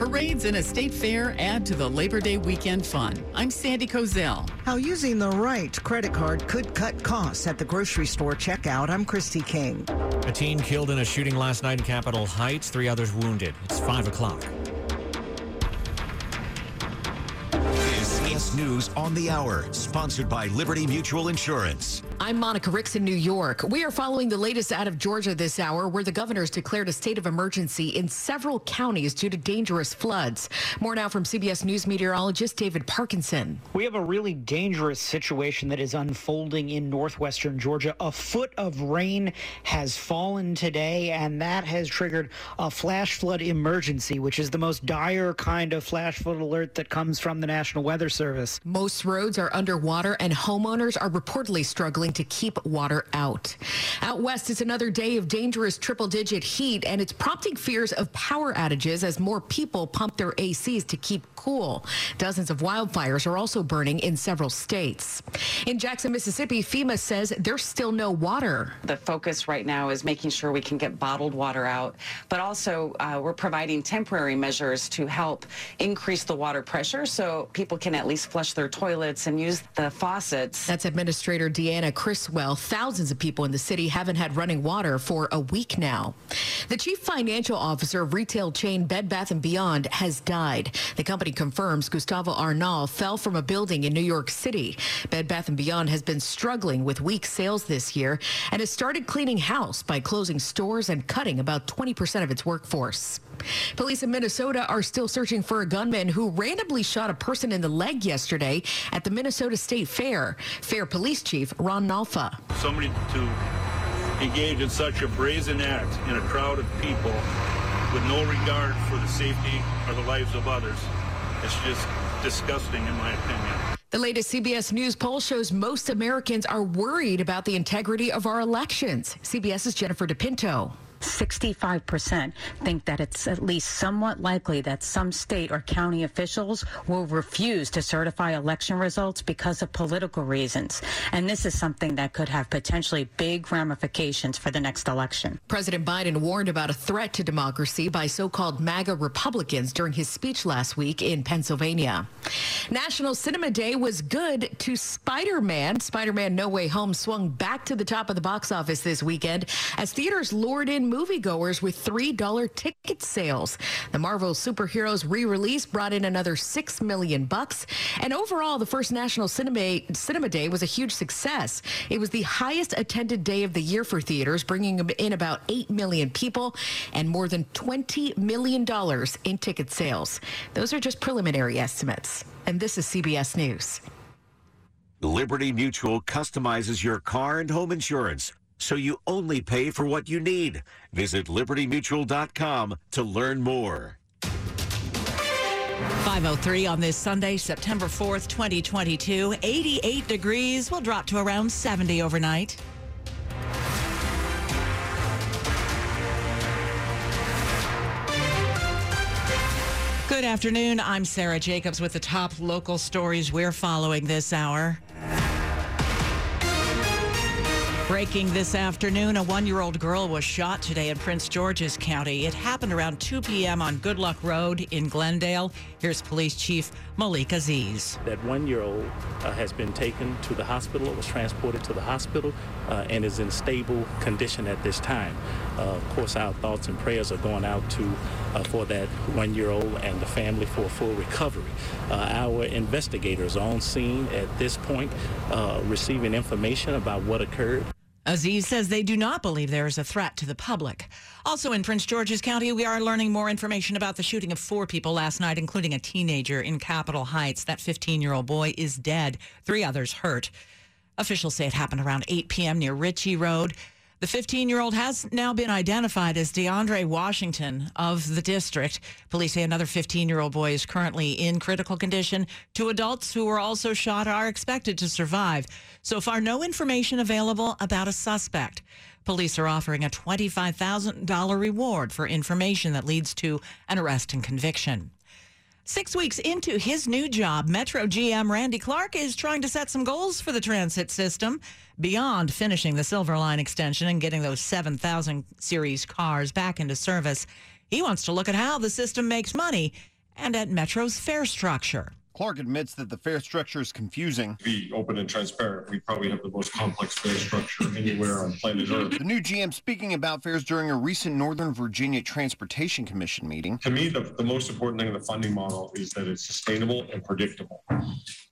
Parades and a state fair add to the Labor Day weekend fun. I'm Sandy Kozel. How using the right credit card could cut costs at the grocery store checkout. I'm Christy King. A teen killed in a shooting last night in Capitol Heights, three others wounded. It's 5 o'clock. CBS News on the Hour, sponsored by Liberty Mutual Insurance. I'm Monica Ricks in New York. We are following the latest out of Georgia this hour, where the governor has declared a state of emergency in several counties due to dangerous floods. More now from CBS News meteorologist David Parkinson. We have a really dangerous situation that is unfolding in northwestern Georgia. A foot of rain has fallen today, and that has triggered a flash flood emergency, which is the most dire kind of flash flood alert that comes from the National Weather Service. Most roads are underwater, and homeowners are reportedly struggling to keep water out. Out west, is another day of dangerous triple digit heat, and it's prompting fears of power outages as more people pump their ACs to keep cool. Dozens of wildfires are also burning in several states. In Jackson, Mississippi, FEMA says there's still no water. The focus right now is making sure we can get bottled water out, but also uh, we're providing temporary measures to help increase the water pressure so people can at least flush their toilets and use the faucets. That's Administrator Deanne Criswell. Thousands of people in the city haven't had running water for a week now. The chief financial officer of retail chain Bed Bath & Beyond has died. The company confirms Gustavo Arnal fell from a building in New York City. Bed Bath & Beyond has been struggling with weak sales this year and has started cleaning house by closing stores and cutting about 20% of its workforce. Police in Minnesota are still searching for a gunman who randomly shot a person in the leg yesterday at the Minnesota State Fair. Fair Police Chief Ron Knafla. Somebody to engage in such a brazen act in a crowd of people with no regard for the safety or the lives of others, it's just disgusting in my opinion. The latest CBS News poll shows most Americans are worried about the integrity of our elections. CBS's Jennifer DePinto. 65% think that it's at least somewhat likely that some state or county officials will refuse to certify election results because of political reasons. And this is something that could have potentially big ramifications for the next election. President Biden warned about a threat to democracy by so called MAGA Republicans during his speech last week in Pennsylvania. National Cinema Day was good to Spider Man. Spider Man No Way Home swung back to the top of the box office this weekend as theaters lured in moviegoers with $3 ticket sales. The Marvel superheroes re-release brought in another 6 million bucks, and overall the first National Cinema Cinema Day was a huge success. It was the highest attended day of the year for theaters, bringing in about 8 million people and more than 20 million dollars in ticket sales. Those are just preliminary estimates. And this is CBS News. Liberty Mutual customizes your car and home insurance so you only pay for what you need. Visit libertymutual.com to learn more. 503 on this Sunday, September 4th, 2022. 88 degrees will drop to around 70 overnight. Good afternoon. I'm Sarah Jacobs with the top local stories we're following this hour. Breaking this afternoon, a one year old girl was shot today in Prince George's County. It happened around 2 p.m. on Good Luck Road in Glendale. Here's Police Chief Malik Aziz. That one year old uh, has been taken to the hospital, was transported to the hospital, uh, and is in stable condition at this time. Uh, of course, our thoughts and prayers are going out to uh, for that one year old and the family for a full recovery. Uh, our investigators are on scene at this point, uh, receiving information about what occurred. Aziz says they do not believe there is a threat to the public. Also in Prince George's County, we are learning more information about the shooting of four people last night, including a teenager in Capitol Heights. That 15 year old boy is dead, three others hurt. Officials say it happened around 8 p.m. near Ritchie Road. The 15 year old has now been identified as DeAndre Washington of the district. Police say another 15 year old boy is currently in critical condition. Two adults who were also shot are expected to survive. So far, no information available about a suspect. Police are offering a $25,000 reward for information that leads to an arrest and conviction. Six weeks into his new job, Metro GM Randy Clarke is trying to set some goals for the transit system beyond finishing the Silver Line extension and getting those 7,000 series cars back into service. He wants to look at how the system makes money and at Metro's fare structure. Clarke admits that the fare structure is confusing. Be open and transparent. We probably have the most complex fare structure anywhere on planet Earth. The new GM speaking about fares during a recent Northern Virginia Transportation Commission meeting. To me, the, the most important thing in the funding model is that it's sustainable and predictable.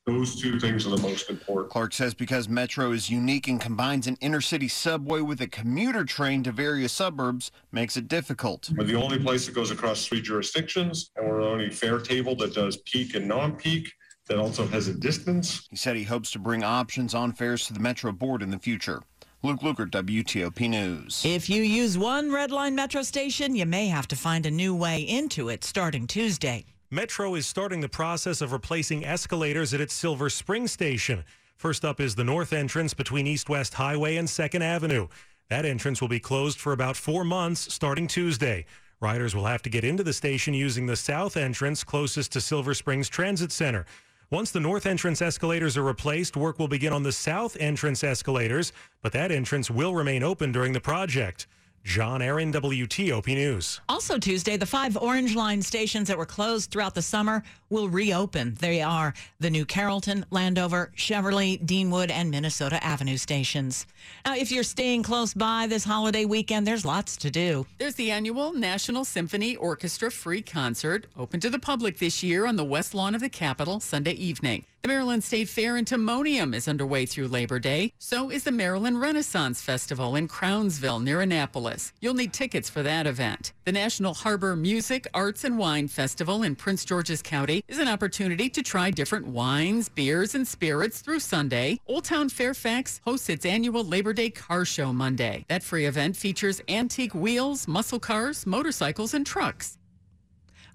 Those two things are the most important. Clarke says because Metro is unique and combines an inner city subway with a commuter train to various suburbs makes it difficult. We're the only place that goes across three jurisdictions, and we're the only fare table that does peak and non-peak that also has a distance. He said he hopes to bring options on fares to the Metro board in the future. Luke Lukert, WTOP News. If you use one Red Line Metro station, you may have to find a new way into it starting Tuesday. Metro is starting the process of replacing escalators at its Silver Spring station. First up is the north entrance between East West Highway and 2nd Avenue. That entrance will be closed for about four months starting Tuesday. Riders will have to get into the station using the south entrance closest to Silver Springs Transit Center. Once the north entrance escalators are replaced, work will begin on the south entrance escalators, but that entrance will remain open during the project. John Aaron, WTOP News. Also Tuesday, the five Orange Line stations that were closed throughout the summer will reopen. They are the New Carrollton, Landover, Cheverly, Deanwood, and Minnesota Avenue stations. Now, if you're staying close by this holiday weekend, there's lots to do. There's the annual National Symphony Orchestra free concert, open to the public this year on the west lawn of the Capitol Sunday evening. The Maryland State Fair in Timonium is underway through Labor Day. So is the Maryland Renaissance Festival in Crownsville near Annapolis. You'll need tickets for that event. The National Harbor Music, Arts, and Wine Festival in Prince George's County is an opportunity to try different wines, beers, and spirits through Sunday. Old Town Fairfax hosts its annual Labor Day Car Show Monday. That free event features antique wheels, muscle cars, motorcycles, and trucks.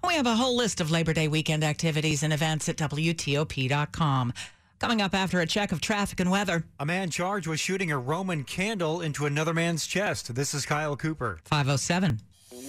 We have a whole list of Labor Day weekend activities and events at WTOP.com. Coming up after a check of traffic and weather. A man charged with shooting a Roman candle into another man's chest. This is Kyle Cooper. 507.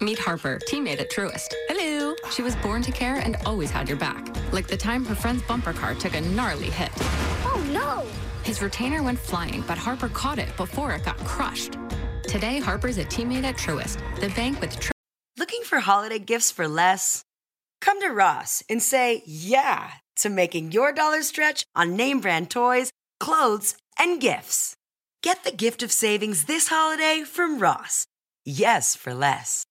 Meet Harper, teammate at Truist. Hello. She was born to care and always had your back. Like the time her friend's bumper car took a gnarly hit. Oh no! His retainer went flying, but Harper caught it before it got crushed. Today, Harper's a teammate at Truist, the bank with Truist. Looking for holiday gifts for less? Come to Ross and say yeah to making your dollar stretch on name brand toys, clothes, and gifts. Get the gift of savings this holiday from Ross. Yes for less.